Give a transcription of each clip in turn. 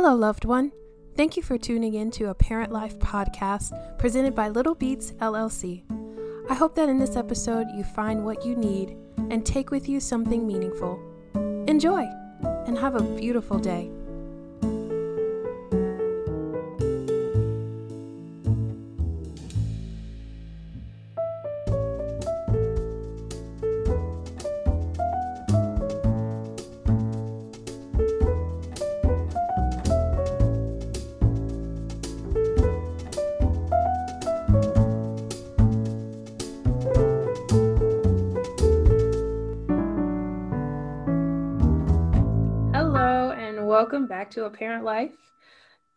Hello, loved one. Thank you for tuning in to a Parent Life podcast presented by Little Beats LLC. I hope that in this episode you find what you need and take with you something meaningful. Enjoy and have a beautiful day. Back to A Parent Life,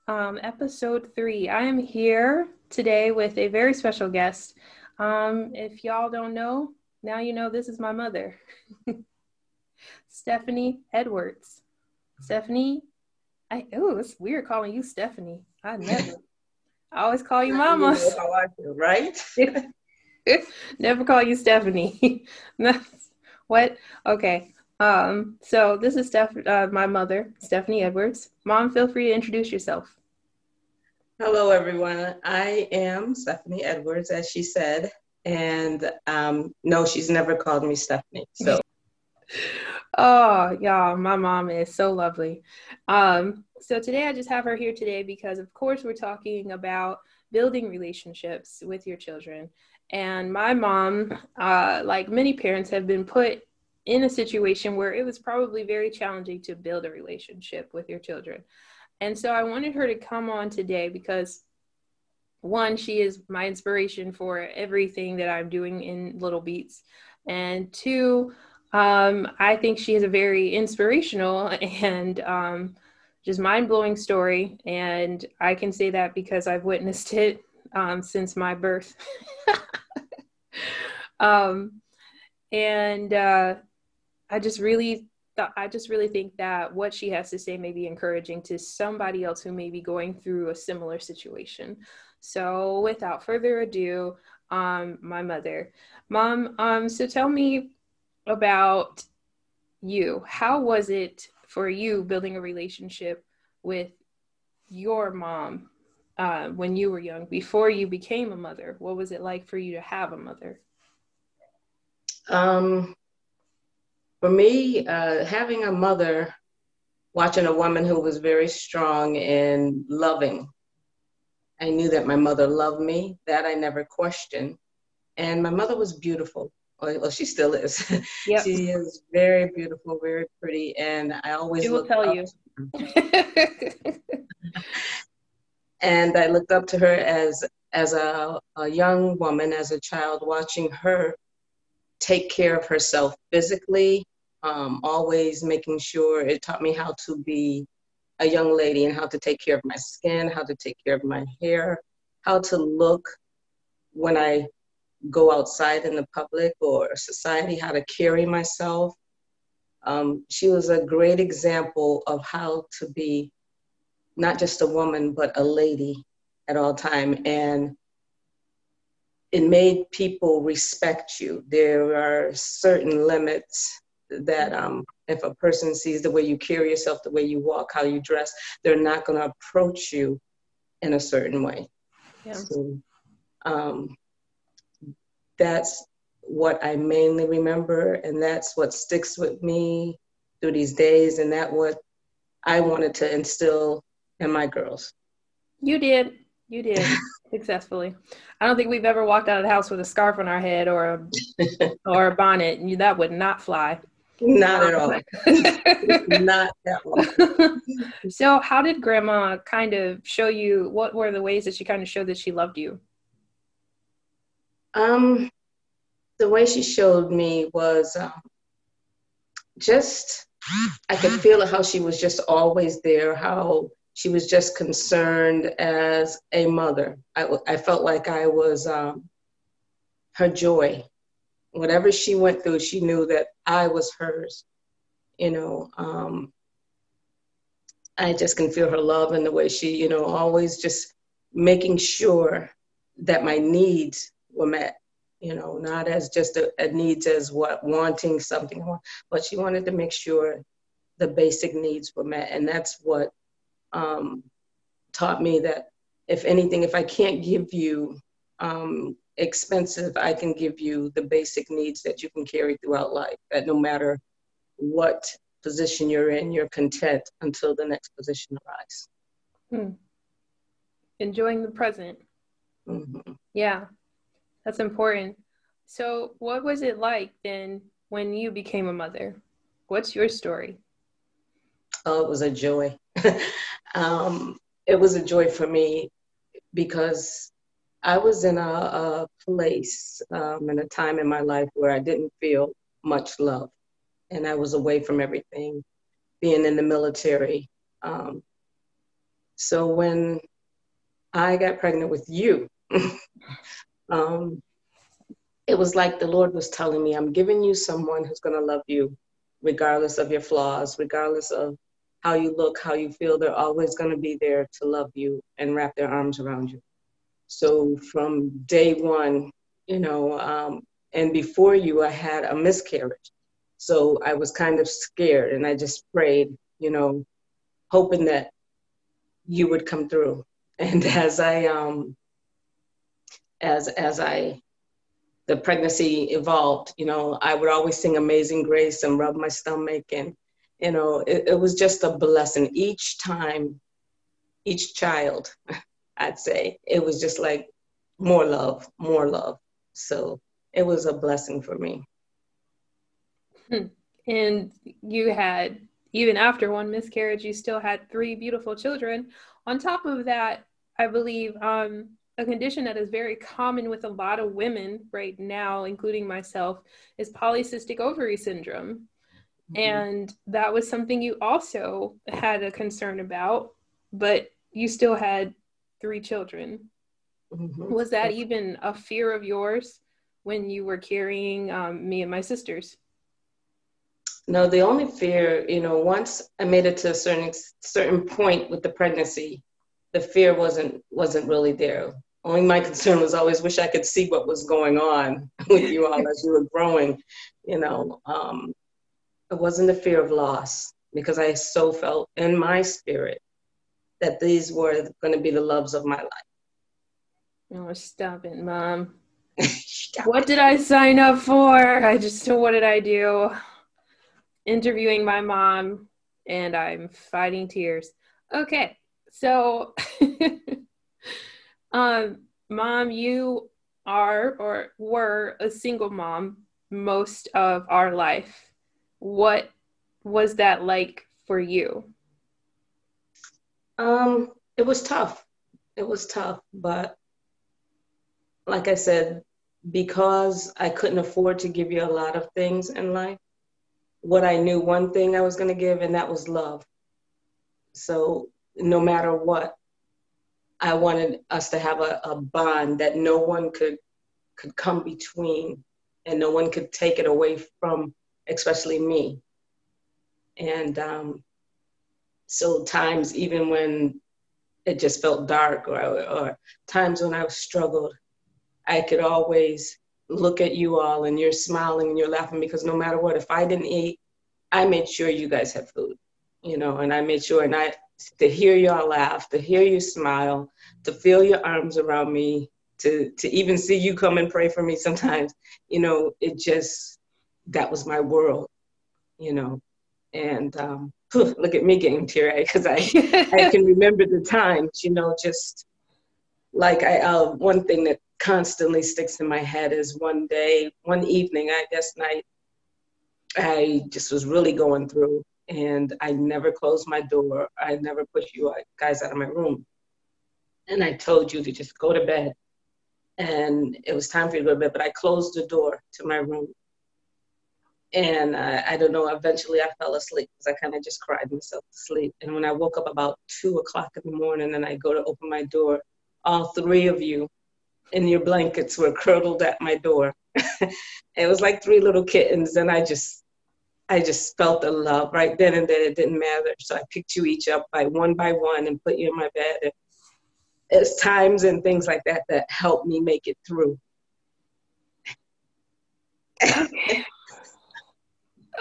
um, episode three. I am here today with a very special guest. Um, if y'all don't know, now you know this is my mother, Stephanie Edwards. Stephanie, I oh, it's weird calling you Stephanie. I never. I always call you Mama. You know how I feel, right? Never call you Stephanie. what? Okay. Um, so this is Steph, uh, my mother, Stephanie Edwards. Mom, feel free to introduce yourself. Hello, everyone. I am Stephanie Edwards, as she said, and um, no, she's never called me Stephanie. So, Oh, y'all, my mom is so lovely. Um, so today I just have her here today because, of course, we're talking about building relationships with your children. And my mom, uh, like many parents, have been put in a situation where it was probably very challenging to build a relationship with your children. And so I wanted her to come on today because one, she is my inspiration for everything that I'm doing in Little Beats. And two, um, I think she is a very inspirational and um, just mind blowing story. And I can say that because I've witnessed it um, since my birth. um, and uh, I just really I just really think that what she has to say may be encouraging to somebody else who may be going through a similar situation. So without further ado, um, my mother, mom, um, so tell me about you. How was it for you building a relationship with your mom uh, when you were young, before you became a mother? What was it like for you to have a mother? um, for me, uh, having a mother, watching a woman who was very strong and loving, I knew that my mother loved me. That I never questioned, and my mother was beautiful. Well, she still is. Yep. she is very beautiful, very pretty, and I always She will tell you. and I looked up to her as as a, a young woman, as a child, watching her take care of herself physically, um, always making sure it taught me how to be a young lady and how to take care of my skin, how to take care of my hair, how to look when I go outside in the public or society, how to carry myself. Um, she was a great example of how to be not just a woman, but a lady at all time. And it made people respect you. There are certain limits that um, if a person sees the way you carry yourself, the way you walk, how you dress, they're not going to approach you in a certain way. Yeah. So um, that's what I mainly remember, and that's what sticks with me through these days, and that what I wanted to instill in my girls. You did. You did successfully. I don't think we've ever walked out of the house with a scarf on our head or a or a bonnet. You, that would not fly. Not at all. not that one. so, how did Grandma kind of show you? What were the ways that she kind of showed that she loved you? Um, the way she showed me was um, just, I could feel it how she was just always there, how she was just concerned as a mother. I, I felt like I was um, her joy. Whatever she went through, she knew that I was hers. You know, um, I just can feel her love and the way she, you know, always just making sure that my needs were met. You know, not as just a, a needs as what wanting something, but she wanted to make sure the basic needs were met, and that's what um, taught me that if anything, if I can't give you um, expensive, I can give you the basic needs that you can carry throughout life, that no matter what position you're in, you're content until the next position arrives. Hmm. Enjoying the present. Mm-hmm. Yeah, that's important. So, what was it like then when you became a mother? What's your story? Oh, it was a joy. um, it was a joy for me because I was in a, a place um, in a time in my life where I didn't feel much love, and I was away from everything, being in the military. Um, so when I got pregnant with you, um, it was like the Lord was telling me, I'm giving you someone who's going to love you, regardless of your flaws, regardless of how you look, how you feel. They're always going to be there to love you and wrap their arms around you. So from day one, you know, um, and before you, I had a miscarriage. So I was kind of scared and I just prayed, you know, hoping that you would come through. And as I, um, as, as I, the pregnancy evolved, you know, I would always sing Amazing Grace and rub my stomach. And, you know, it, it was just a blessing each time, each child I'd say. It was just like more love, more love. So it was a blessing for me. Hmm. And you had, even after one miscarriage, you still had three beautiful children. On top of that, I believe um, a condition that is very common with a lot of women right now, including myself, is polycystic ovary syndrome. Mm-hmm. And that was something you also had a concern about, but you still had three children. Mm-hmm. Was that even a fear of yours when you were carrying um, me and my sisters? No, the only fear, you know, once I made it to a certain certain point with the pregnancy, the fear wasn't wasn't really there. Only my concern was always wish I could see what was going on with you all as you were growing. You know, um, it wasn't the fear of loss because I so felt in my spirit that these were going to be the loves of my life. Oh, stop it, mom. stop what did I sign up for? I just, what did I do? Interviewing my mom, and I'm fighting tears. Okay, so, um, mom, you are or were a single mom most of our life. What was that like for you? Um, it was tough. It was tough, but like I said, because I couldn't afford to give you a lot of things in life, what I knew one thing I was going to give, and that was love. So no matter what, I wanted us to have a, a bond that no one could could come between, and no one could take it away from, especially me. And um, so times even when it just felt dark or, or times when I struggled, I could always look at you all and you're smiling and you're laughing because no matter what, if I didn't eat, I made sure you guys had food, you know, and I made sure and I to hear y'all laugh, to hear you smile, to feel your arms around me, to to even see you come and pray for me sometimes, you know, it just that was my world, you know. And um look at me getting teary because I, I can remember the times, you know, just like I, uh, one thing that constantly sticks in my head is one day, one evening, I guess night, I just was really going through and I never closed my door. I never pushed you guys out of my room. And I told you to just go to bed. And it was time for you to go to bed, but I closed the door to my room and uh, I don't know. Eventually, I fell asleep because I kind of just cried myself to sleep. And when I woke up about two o'clock in the morning, and I go to open my door, all three of you in your blankets were curdled at my door. it was like three little kittens, and I just, I just felt the love right then and there. It didn't matter. So I picked you each up by one by one and put you in my bed. And it's times and things like that that helped me make it through.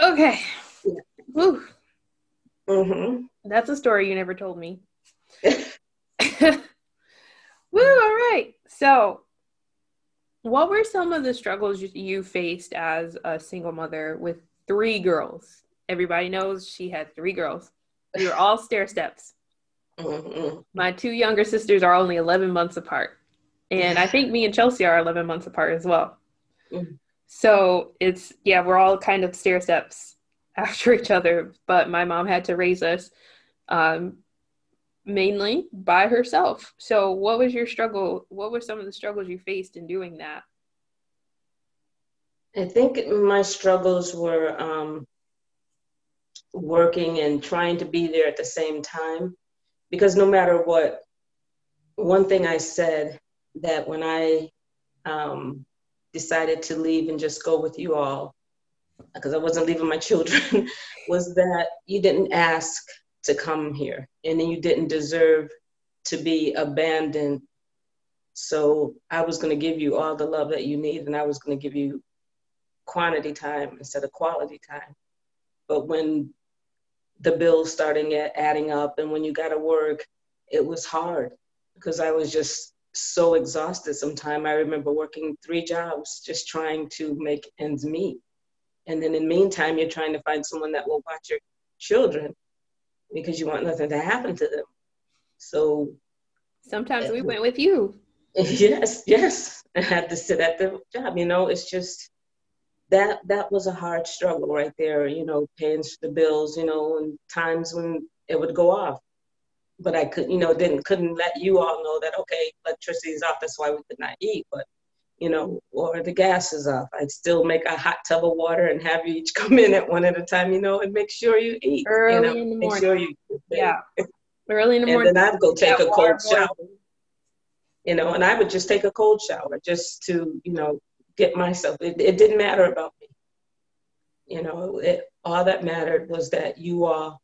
Okay. Yeah. Woo. Mm-hmm. That's a story you never told me. Woo, all right. So, what were some of the struggles you faced as a single mother with three girls? Everybody knows she had three girls. We were all stair steps. Mm-hmm. My two younger sisters are only 11 months apart. And I think me and Chelsea are 11 months apart as well. Mm-hmm. So it's, yeah, we're all kind of stair steps after each other. But my mom had to raise us um, mainly by herself. So, what was your struggle? What were some of the struggles you faced in doing that? I think my struggles were um, working and trying to be there at the same time. Because no matter what, one thing I said that when I um, decided to leave and just go with you all, because I wasn't leaving my children, was that you didn't ask to come here and then you didn't deserve to be abandoned. So I was going to give you all the love that you need and I was going to give you quantity time instead of quality time. But when the bills starting at adding up and when you got to work, it was hard because I was just so exhausted sometime i remember working three jobs just trying to make ends meet and then in the meantime you're trying to find someone that will watch your children because you want nothing to happen to them. So sometimes we went with you. Yes, yes. I had to sit at the job. You know, it's just that that was a hard struggle right there, you know, paying the bills, you know, and times when it would go off. But I could, you know, didn't couldn't let you all know that okay, electricity is off, that's why we could not eat. But you know, or the gas is off. I'd still make a hot tub of water and have you each come in at one at a time, you know, and make sure you eat. Early you know, in the make morning. Sure you yeah. Early in the morning. And then I'd go take a cold shower. You know, and I would just take a cold shower just to, you know, get myself. It, it didn't matter about me. You know, it, all that mattered was that you all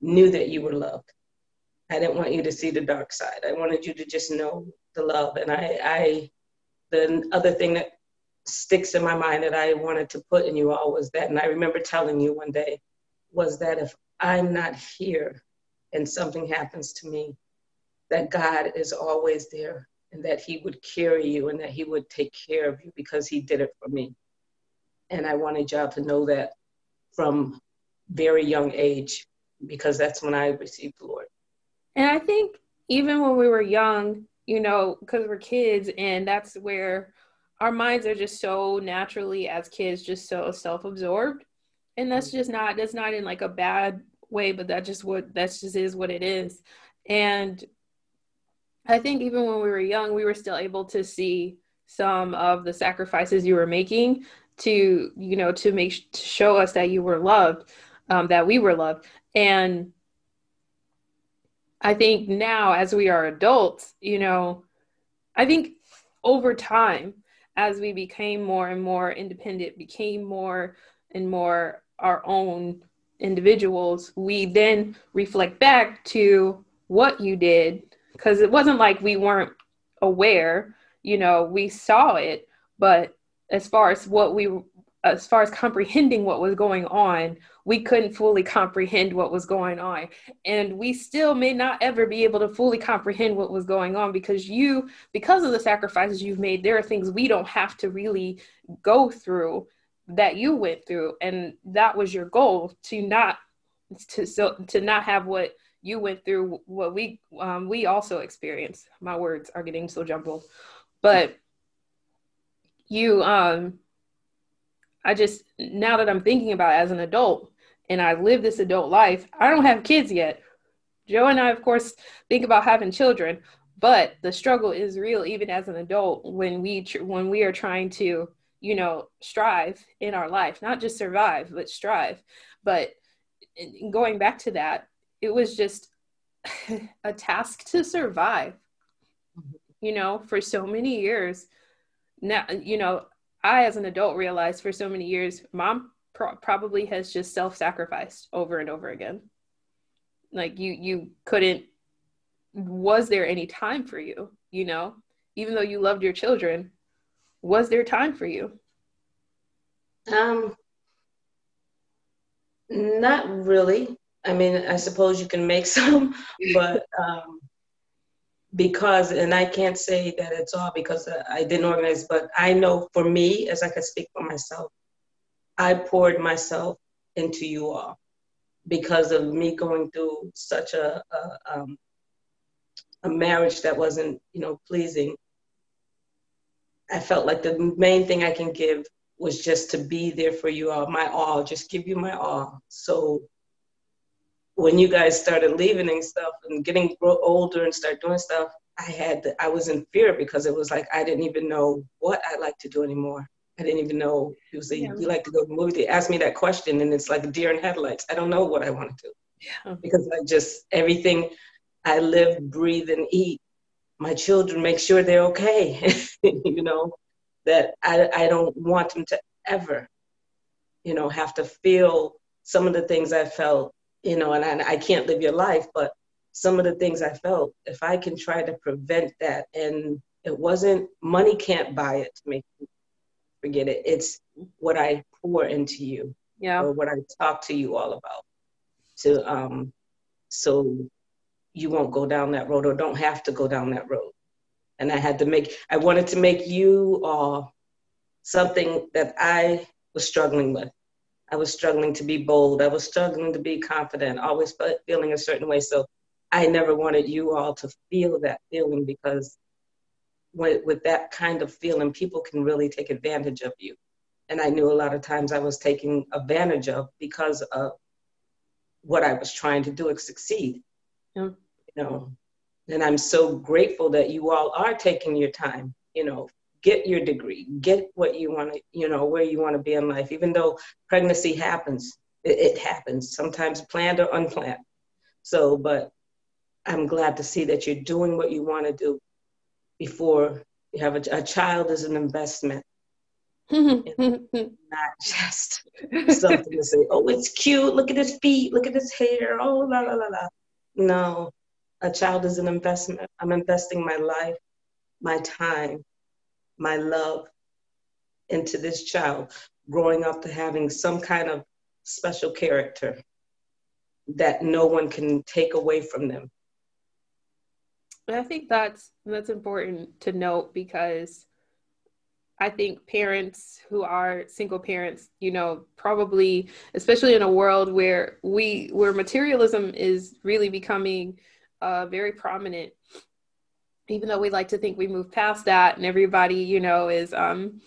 knew that you were loved. I didn't want you to see the dark side. I wanted you to just know the love. And I, I the other thing that sticks in my mind that I wanted to put in you all was that, and I remember telling you one day, was that if I'm not here and something happens to me, that God is always there and that He would carry you and that He would take care of you because He did it for me. And I wanted y'all to know that from very young age because that's when I received the Lord. And I think even when we were young, you know, because we're kids, and that's where our minds are just so naturally, as kids, just so self absorbed. And that's just not, that's not in like a bad way, but that just what, that's just is what it is. And I think even when we were young, we were still able to see some of the sacrifices you were making to, you know, to make, to show us that you were loved, um, that we were loved. And I think now, as we are adults, you know, I think over time, as we became more and more independent, became more and more our own individuals, we then reflect back to what you did. Because it wasn't like we weren't aware, you know, we saw it, but as far as what we as far as comprehending what was going on, we couldn't fully comprehend what was going on. And we still may not ever be able to fully comprehend what was going on because you, because of the sacrifices you've made, there are things we don't have to really go through that you went through. And that was your goal to not to so to not have what you went through what we um, we also experienced my words are getting so jumbled but you um I just now that I'm thinking about as an adult and I live this adult life, I don't have kids yet. Joe and I, of course, think about having children, but the struggle is real even as an adult when we tr- when we are trying to, you know, strive in our life, not just survive, but strive. But going back to that, it was just a task to survive. You know, for so many years. Now, you know, I, as an adult, realized for so many years, mom pro- probably has just self-sacrificed over and over again. Like you, you couldn't. Was there any time for you? You know, even though you loved your children, was there time for you? Um, not really. I mean, I suppose you can make some, but um, because, and I can't say that it's all because I didn't organize, but I know for me, as I can speak for myself, I poured myself into you all because of me going through such a, a, um, a marriage that wasn't, you know, pleasing. I felt like the main thing I can give was just to be there for you all, my all, just give you my all. So when you guys started leaving and stuff and getting older and start doing stuff, I had I was in fear because it was like I didn't even know what I like to do anymore. I didn't even know. It was like, yeah. you like to go to the movie. They asked me that question, and it's like a deer in headlights. I don't know what I want to do. Yeah. Because I just everything I live, breathe, and eat. My children make sure they're okay. you know that I I don't want them to ever, you know, have to feel some of the things I felt you know, and I, I can't live your life, but some of the things I felt, if I can try to prevent that, and it wasn't money can't buy it to make you forget it. It's what I pour into you, yeah, or what I talk to you all about, to um, so you won't go down that road or don't have to go down that road. And I had to make, I wanted to make you uh, something that I was struggling with. I was struggling to be bold. I was struggling to be confident, always feeling a certain way. So I never wanted you all to feel that feeling because with, with that kind of feeling, people can really take advantage of you. And I knew a lot of times I was taking advantage of because of what I was trying to do and succeed. Yeah. You know, and I'm so grateful that you all are taking your time, you know, get your degree, get what you want to, you know, where you want to be in life. Even though pregnancy happens, it, it happens, sometimes planned or unplanned. So, but I'm glad to see that you're doing what you want to do before you have a, a child is an investment. not just something to say, oh, it's cute, look at his feet, look at his hair, oh, la, la, la, la. No, a child is an investment. I'm investing my life, my time, my love into this child growing up to having some kind of special character that no one can take away from them. I think that's that's important to note because I think parents who are single parents, you know, probably especially in a world where we where materialism is really becoming uh, very prominent even though we like to think we move past that and everybody you know is um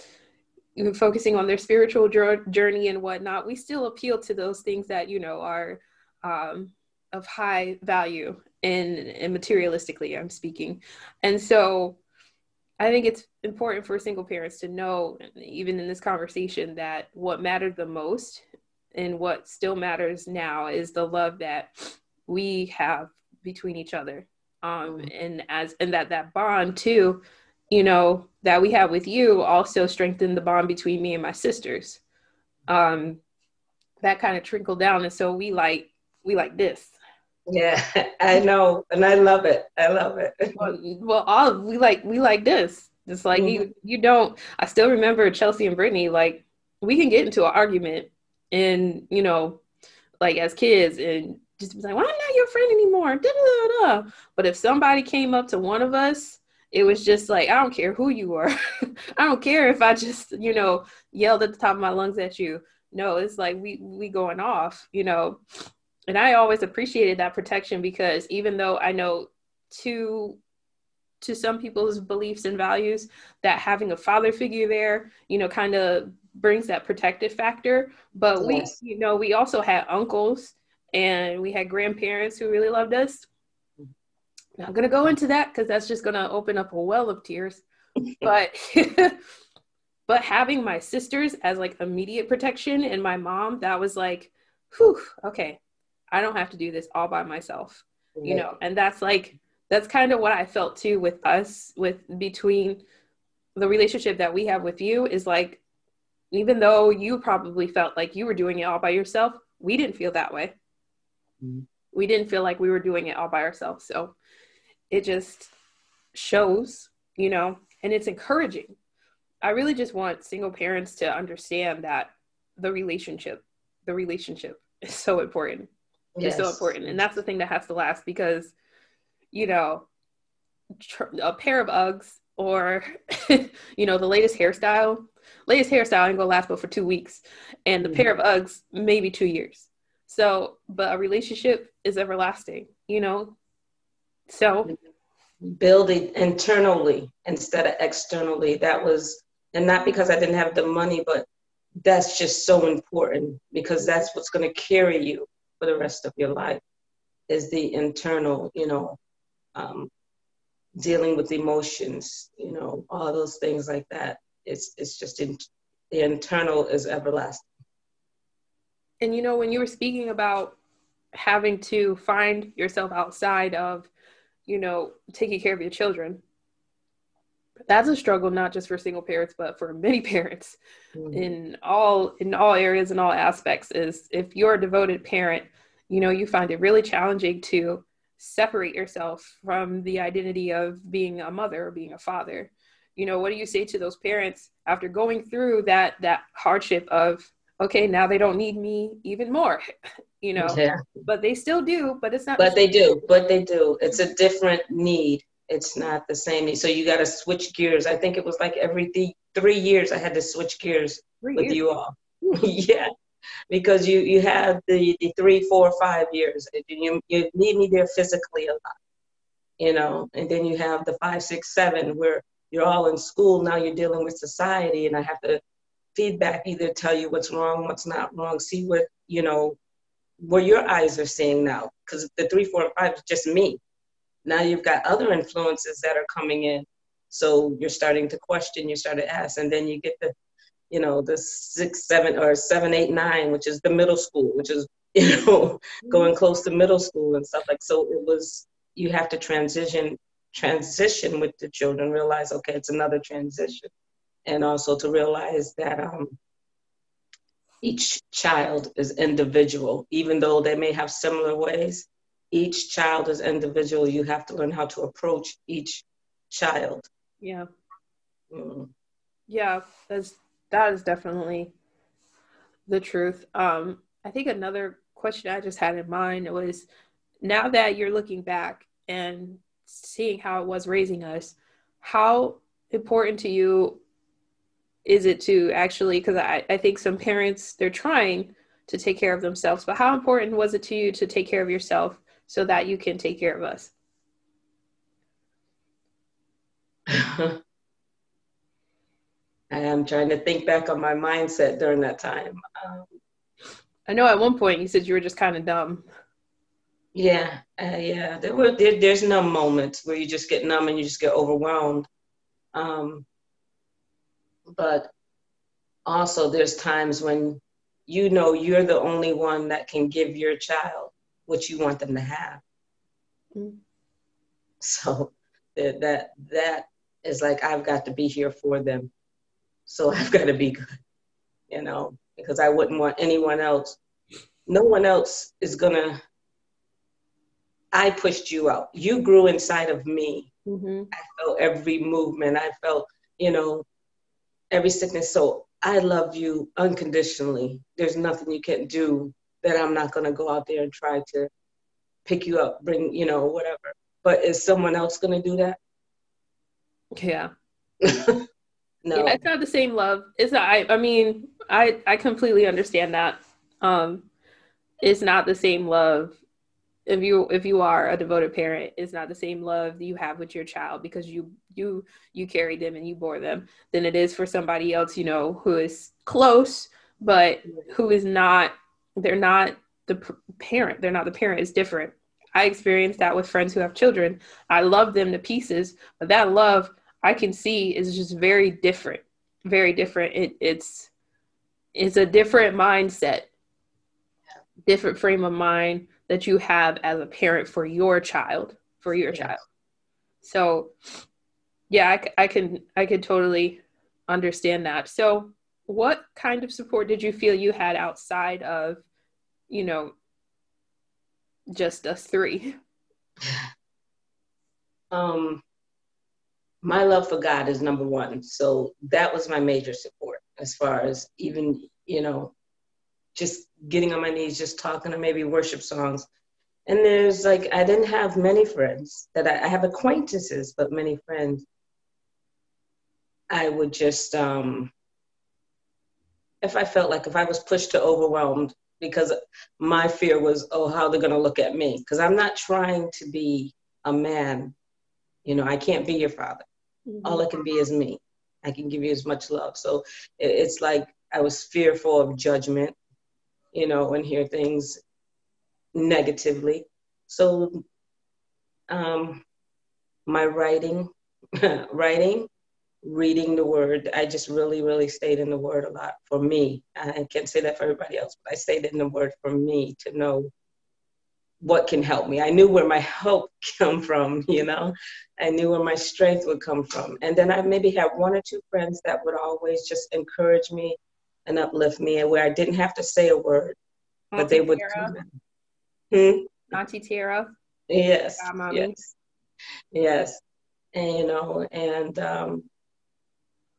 focusing on their spiritual journey and whatnot we still appeal to those things that you know are um, of high value and, and materialistically i'm speaking. And so i think it's important for single parents to know even in this conversation that what mattered the most and what still matters now is the love that we have between each other. Um mm-hmm. and as and that that bond too you know that we have with you also strengthened the bond between me and my sisters. Um that kind of trickled down. And so we like we like this yeah i know and i love it i love it well, well all we like we like this it's like mm-hmm. you you don't i still remember chelsea and brittany like we can get into an argument and you know like as kids and just be like, well, I'm not your friend anymore. Da-da-da-da. But if somebody came up to one of us, it was just like, I don't care who you are. I don't care if I just, you know, yelled at the top of my lungs at you. No, it's like we we going off, you know. And I always appreciated that protection because even though I know to to some people's beliefs and values that having a father figure there, you know, kind of brings that protective factor. But yes. we, you know, we also had uncles and we had grandparents who really loved us. Mm-hmm. Not gonna go into that because that's just gonna open up a well of tears. but but having my sisters as like immediate protection and my mom, that was like, whew, okay, I don't have to do this all by myself. You know, and that's like that's kind of what I felt too with us, with between the relationship that we have with you is like even though you probably felt like you were doing it all by yourself, we didn't feel that way. Mm-hmm. We didn't feel like we were doing it all by ourselves. So it just shows, you know, and it's encouraging. I really just want single parents to understand that the relationship, the relationship is so important. Yes. is so important. And that's the thing that has to last because, you know, tr- a pair of Uggs or, you know, the latest hairstyle, latest hairstyle ain't gonna last but for two weeks. And the mm-hmm. pair of Uggs, maybe two years. So, but a relationship is everlasting, you know? So, building internally instead of externally. That was, and not because I didn't have the money, but that's just so important because that's what's going to carry you for the rest of your life is the internal, you know, um, dealing with emotions, you know, all those things like that. It's it's just in, the internal is everlasting. And you know, when you were speaking about having to find yourself outside of, you know, taking care of your children, that's a struggle not just for single parents but for many parents mm-hmm. in all in all areas and all aspects is if you're a devoted parent you know you find it really challenging to separate yourself from the identity of being a mother or being a father you know what do you say to those parents after going through that that hardship of okay now they don't need me even more you know yeah. but they still do but it's not but they do but they do it's a different need it's not the same. So you got to switch gears. I think it was like every th- three years I had to switch gears three with years. you all. yeah, because you you have the, the three, four, five years. You you need me there physically a lot, you know, and then you have the five, six, seven where you're all in school now. You're dealing with society, and I have to feedback either tell you what's wrong, what's not wrong, see what you know, what your eyes are seeing now. Because the three, four, five is just me now you've got other influences that are coming in. So you're starting to question, you start to ask, and then you get the, you know, the six, seven, or seven, eight, nine, which is the middle school, which is, you know, going close to middle school and stuff like. So it was, you have to transition, transition with the children, realize, okay, it's another transition, and also to realize that um, each child is individual, even though they may have similar ways each child is individual. You have to learn how to approach each child. Yeah. Mm. Yeah, that's that is definitely the truth. Um, I think another question I just had in mind was now that you're looking back and seeing how it was raising us, how important to you is it to actually because I, I think some parents they're trying to take care of themselves, but how important was it to you to take care of yourself so that you can take care of us? I am trying to think back on my mindset during that time. Um, I know at one point you said you were just kind of dumb. Yeah, uh, yeah. There were there, there's numb moments where you just get numb and you just get overwhelmed. Um, but also, there's times when you know you're the only one that can give your child what you want them to have. Mm-hmm. So that that that is like I've got to be here for them. So I've got to be good, you know, because I wouldn't want anyone else. No one else is gonna. I pushed you out. You grew inside of me. Mm-hmm. I felt every movement. I felt, you know, every sickness. So I love you unconditionally. There's nothing you can do that I'm not going to go out there and try to pick you up, bring, you know, whatever. But is someone else going to do that? Yeah. no. Yeah, it's not the same love. It's not, I, I mean, I, I completely understand that. Um, it's not the same love if you if you are a devoted parent it's not the same love that you have with your child because you you you carry them and you bore them than it is for somebody else you know who is close but who is not they're not the parent they're not the parent is different. I experienced that with friends who have children. I love them to pieces but that love i can see is just very different very different. It, it's it's a different mindset different frame of mind that you have as a parent for your child for your yes. child. So yeah I, I can i can totally understand that. So what kind of support did you feel you had outside of you know, just us three? Um, my love for God is number one. So that was my major support as far as even, you know, just getting on my knees, just talking to maybe worship songs. And there's like, I didn't have many friends that I, I have acquaintances, but many friends. I would just, um, if I felt like if I was pushed to overwhelmed, because my fear was, oh, how they're going to look at me. Because I'm not trying to be a man. You know, I can't be your father. Mm-hmm. All I can be is me. I can give you as much love. So it's like I was fearful of judgment, you know, and hear things negatively. So um, my writing, writing, reading the word, I just really, really stayed in the word a lot for me. I can't say that for everybody else, but I stayed in the word for me to know what can help me. I knew where my help come from, you know. I knew where my strength would come from. And then I maybe had one or two friends that would always just encourage me and uplift me and where I didn't have to say a word, Auntie but they would. Hmm? Auntie Tara. Yes. Yes. Yes. And you know, and um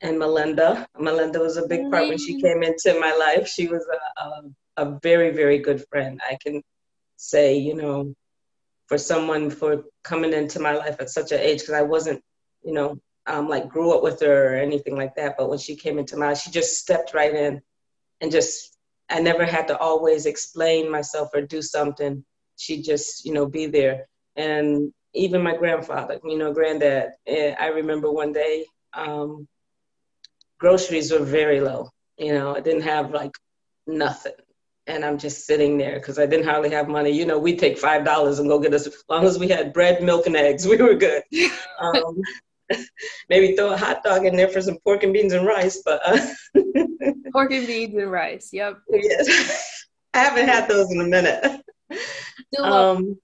and Melinda. Melinda was a big part when she came into my life. She was a, a, a very, very good friend. I can say, you know, for someone for coming into my life at such an age, because I wasn't, you know, um, like grew up with her or anything like that. But when she came into my life, she just stepped right in and just, I never had to always explain myself or do something. She just, you know, be there. And even my grandfather, you know, granddad, eh, I remember one day, um, groceries were very low. You know, I didn't have like nothing and I'm just sitting there because I didn't hardly have money. You know, we take five dollars and go get us as long as we had bread, milk, and eggs, we were good. Um, maybe throw a hot dog in there for some pork and beans and rice, but uh, pork and beans and rice. Yep. Yes, I haven't had those in a minute. Still um,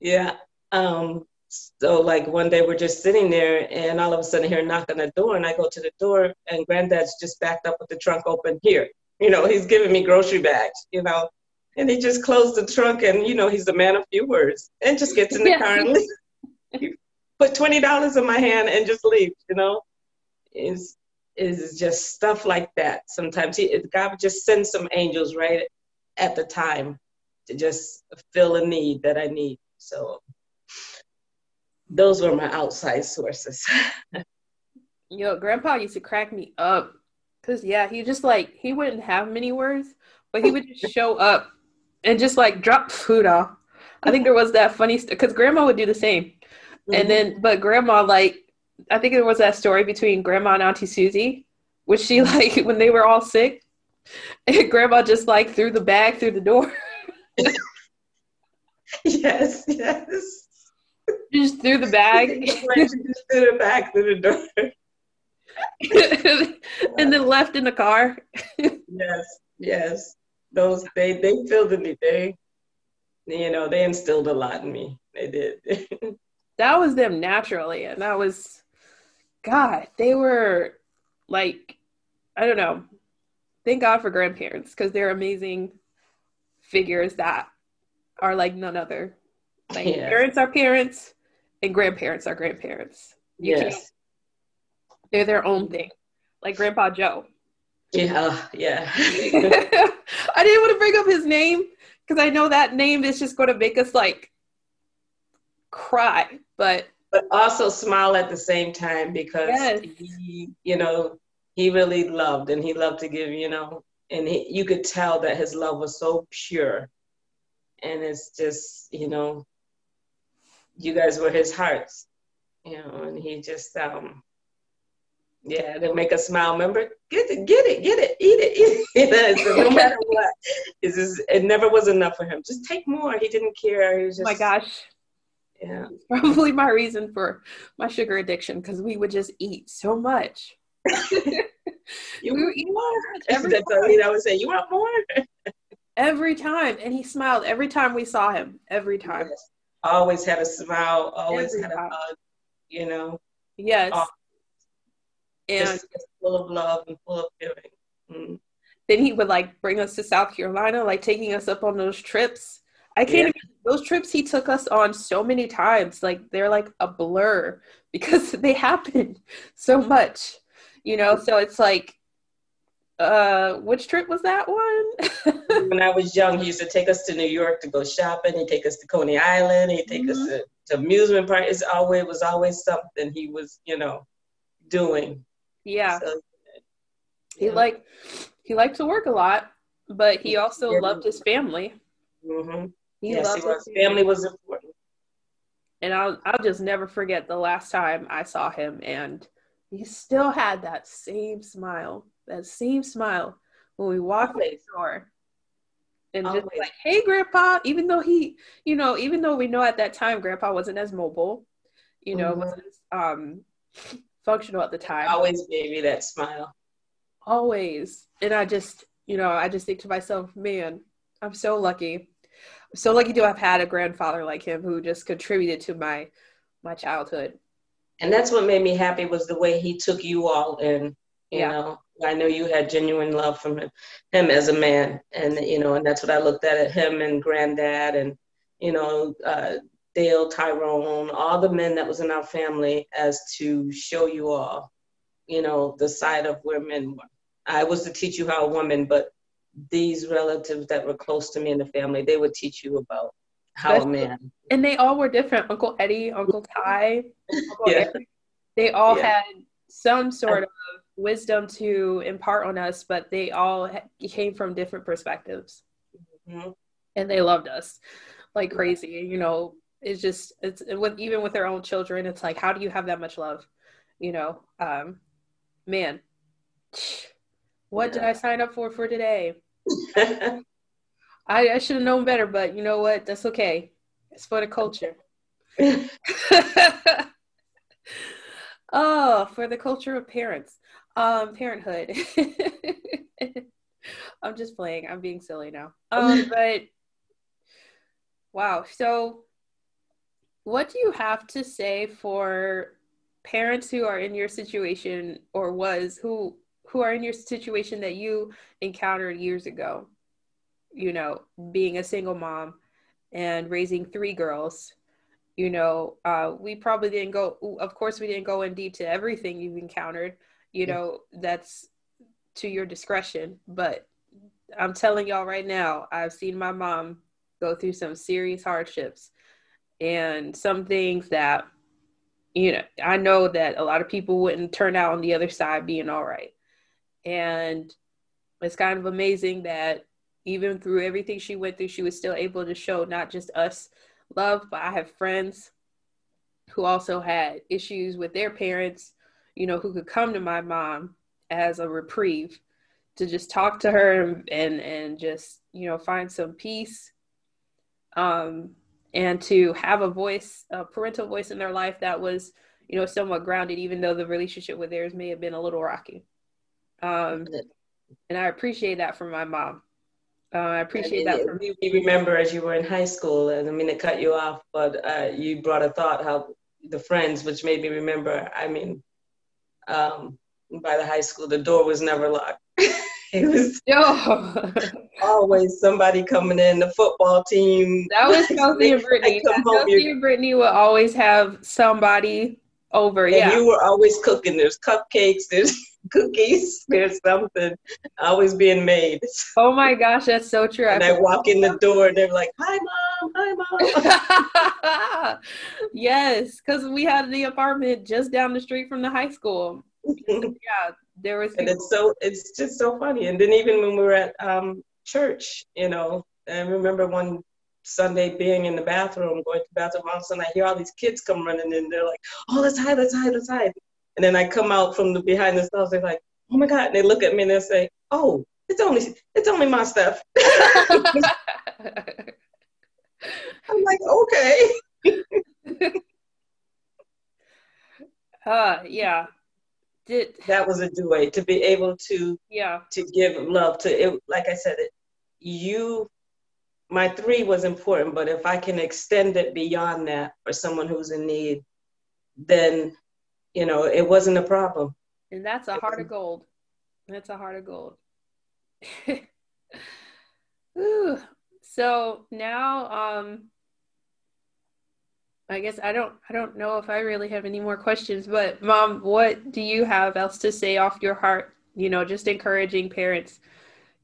yeah. Um, so like one day we're just sitting there and all of a sudden I hear a knock on the door and I go to the door and granddad's just backed up with the trunk open here you know, he's giving me grocery bags, you know. And he just closed the trunk and, you know, he's a man of few words and just gets in the car and leaves. Put $20 in my hand and just leaves, you know. Is is just stuff like that. Sometimes he, God just sends some angels right at the time to just fill a need that I need. So those were my outside sources. Yo, grandpa used to crack me up Cause yeah, he just like he wouldn't have many words, but he would just show up and just like drop food off. I think there was that funny because grandma would do the same, mm-hmm. and then but grandma like I think there was that story between grandma and Auntie Susie, which she like when they were all sick, and grandma just like threw the bag through the door. yes, yes. Just threw the bag. just threw the bag through the door. and then left in the car. yes, yes. Those they they filled in me. They you know, they instilled a lot in me. They did. that was them naturally. And that was God, they were like I don't know. Thank God for grandparents because they're amazing figures that are like none other. Like yes. parents are parents and grandparents are grandparents. You yes. They're their own thing, like Grandpa Joe. Yeah, uh, yeah. I didn't want to bring up his name because I know that name is just going to make us like cry, but but also smile at the same time because yes. he, you know, he really loved and he loved to give, you know, and he, you could tell that his love was so pure, and it's just, you know, you guys were his hearts, you know, and he just um yeah, they make us smile. Remember, get it, get it, get it, eat it, eat it. so no matter what, it's just, it never was enough for him. Just take more. He didn't care. He was just, oh my gosh. Yeah. Probably my reason for my sugar addiction because we would just eat so much. you we would eat more. Every That's time. I would say, you want more? every time. And he smiled every time we saw him. Every time. Yes. Always had a smile. Always every had a hug. You know. Yes and full of love and full of feeling. Mm. Then he would like bring us to South Carolina, like taking us up on those trips. I can't yeah. even, those trips he took us on so many times, like they're like a blur because they happen so much, you know. So it's like Uh, which trip was that one? when I was young, he used to take us to New York to go shopping. He'd take us to Coney Island. He'd take mm-hmm. us to, to amusement parks. It's always was always something he was, you know, doing. Yeah. So, yeah. He like he liked to work a lot, but he also yeah. loved his family. Mm-hmm. He yes, loved he was. Family. family was important. And I'll I'll just never forget the last time I saw him, and he still had that same smile that same smile when we walked in the door and Always. just like, hey, grandpa, even though he, you know, even though we know at that time grandpa wasn't as mobile, you know, mm-hmm. wasn't um, functional at the time. Always gave me that smile. Always. And I just, you know, I just think to myself, man, I'm so lucky. I'm so lucky to have had a grandfather like him who just contributed to my my childhood. And that's what made me happy was the way he took you all in, you yeah. know. I know you had genuine love from him, him as a man, and you know, and that's what I looked at at him and Granddad, and you know, uh, Dale, Tyrone, all the men that was in our family, as to show you all, you know, the side of where men were. I was to teach you how a woman, but these relatives that were close to me in the family, they would teach you about how a man. And they all were different. Uncle Eddie, Uncle Ty, Uncle yeah. They all yeah. had some sort of wisdom to impart on us, but they all came from different perspectives. Mm-hmm. And they loved us like crazy. You know, it's just it's with even with their own children, it's like how do you have that much love? You know, um, man, what yeah. did I sign up for for today? I, I should have known better, but you know what? That's okay. It's for the culture. oh, for the culture of parents. Um, parenthood. I'm just playing. I'm being silly now. Um, but wow. So, what do you have to say for parents who are in your situation or was who who are in your situation that you encountered years ago? You know, being a single mom and raising three girls you know uh, we probably didn't go of course we didn't go in deep to everything you've encountered you know that's to your discretion but i'm telling y'all right now i've seen my mom go through some serious hardships and some things that you know i know that a lot of people wouldn't turn out on the other side being all right. And it's kind of amazing that even through everything she went through she was still able to show not just us love but i have friends who also had issues with their parents you know, who could come to my mom as a reprieve to just talk to her and and just you know find some peace um and to have a voice a parental voice in their life that was you know somewhat grounded even though the relationship with theirs may have been a little rocky. Um and i appreciate that from my mom. Uh, i appreciate that from you remember as you were in high school and i mean to cut you off but uh, you brought a thought how the friends which made me remember i mean um, by the high school, the door was never locked. it was always somebody coming in. The football team. That was Kelsey and Brittany. Kelsey and Brittany would always have somebody over. And yeah, you were always cooking. There's cupcakes. There's cookies. There's something always being made. Oh my gosh, that's so true. And I, I walk in the door and they're like, "Hi, mom. Hi, mom." yes, because we had the apartment just down the street from the high school. yeah, there was. And it's so it's just so funny. And then even when we were at um, church, you know, I remember one Sunday being in the bathroom, going to the bathroom, all of a sudden I hear all these kids come running in. They're like, "Oh, let's hide, let's hide, let's hide." And then I come out from the behind the stalls. They're like, "Oh my God!" And they look at me and they say, "Oh, it's only it's only my stuff." I'm like, okay. uh, yeah. Did that was a joy to be able to yeah to give love to it. Like I said, it, you my three was important, but if I can extend it beyond that for someone who's in need, then you know it wasn't a problem. And that's a heart of gold. That's a heart of gold. Ooh. So now um I guess I don't I don't know if I really have any more questions, but mom, what do you have else to say off your heart you know, just encouraging parents,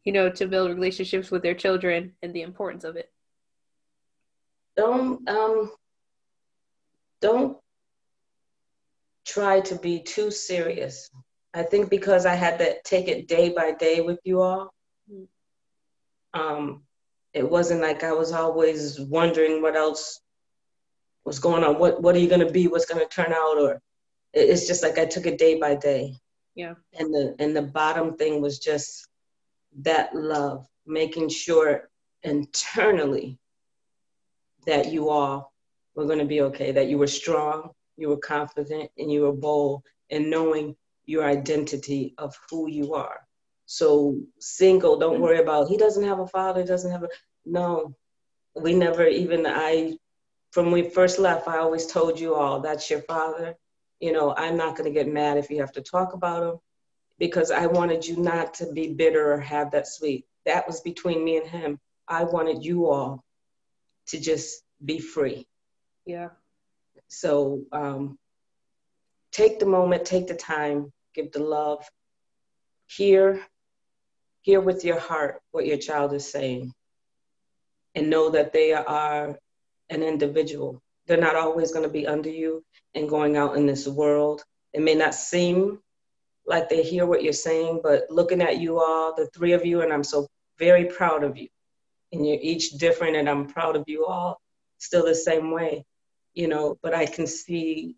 you know, to build relationships with their children and the importance of it. Don't um don't try to be too serious. I think because I had to take it day by day with you all, um, it wasn't like I was always wondering what else was going on. What what are you going to be? What's going to turn out? Or it's just like I took it day by day. Yeah. And the and the bottom thing was just that love, making sure internally that you all were going to be okay, that you were strong, you were confident, and you were bold, and knowing your identity of who you are. So single, don't worry about he doesn't have a father, doesn't have a no. We never even I from we first left, I always told you all that's your father. You know, I'm not gonna get mad if you have to talk about him because I wanted you not to be bitter or have that sweet. That was between me and him. I wanted you all to just be free. Yeah. So um, take the moment, take the time, give the love, hear, hear with your heart what your child is saying, and know that they are an individual. They're not always going to be under you and going out in this world. It may not seem like they hear what you're saying, but looking at you all, the three of you, and I'm so very proud of you. And you're each different, and I'm proud of you all still the same way, you know. But I can see,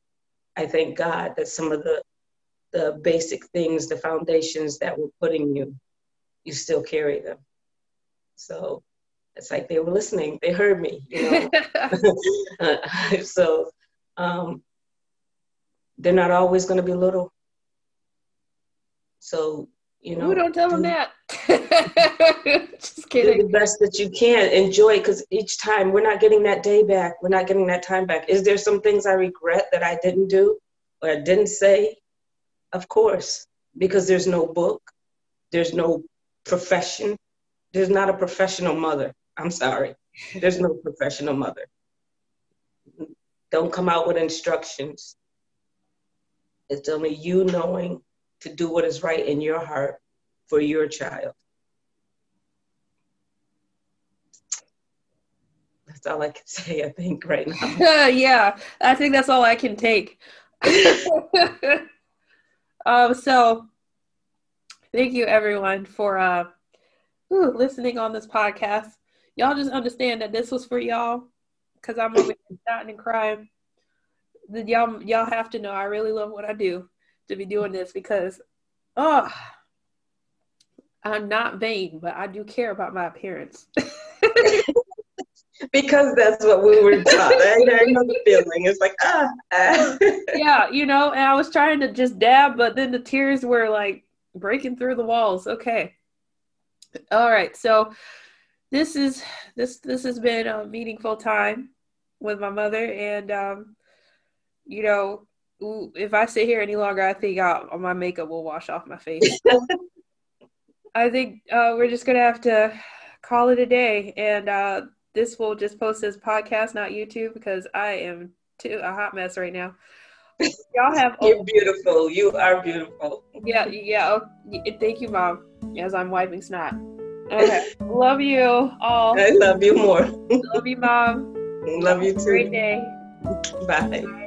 I thank God that some of the the basic things, the foundations that we're putting you, you still carry them. So it's like they were listening, they heard me, you know. so um, they're not always going to be little. So you know, Ooh, don't tell them that. Just kidding. Do the best that you can. Enjoy because each time we're not getting that day back. We're not getting that time back. Is there some things I regret that I didn't do or I didn't say? Of course, because there's no book, there's no profession, there's not a professional mother. I'm sorry. There's no professional mother. Don't come out with instructions. It's only you knowing to do what is right in your heart for your child. That's all I can say, I think, right now. yeah, I think that's all I can take. um, so, thank you everyone for uh, listening on this podcast. Y'all just understand that this was for y'all because I'm over here shouting and crying. Y'all, y'all have to know I really love what I do to be doing this because, oh, I'm not vain, but I do care about my appearance. because that's what we were taught. I, I know the feeling. It's like ah, ah. yeah, you know. And I was trying to just dab, but then the tears were like breaking through the walls. Okay, all right. So this is this this has been a meaningful time with my mother, and um, you know, if I sit here any longer, I think I'll, my makeup will wash off my face. I think uh, we're just gonna have to call it a day, and uh, this will just post as podcast, not YouTube, because I am too a hot mess right now. Y'all have you're beautiful. You are beautiful. Yeah, yeah. Oh, thank you, mom. As I'm wiping snot. Okay. love you all. I love you more. love you, mom. Love you too. Great day. Bye. Bye.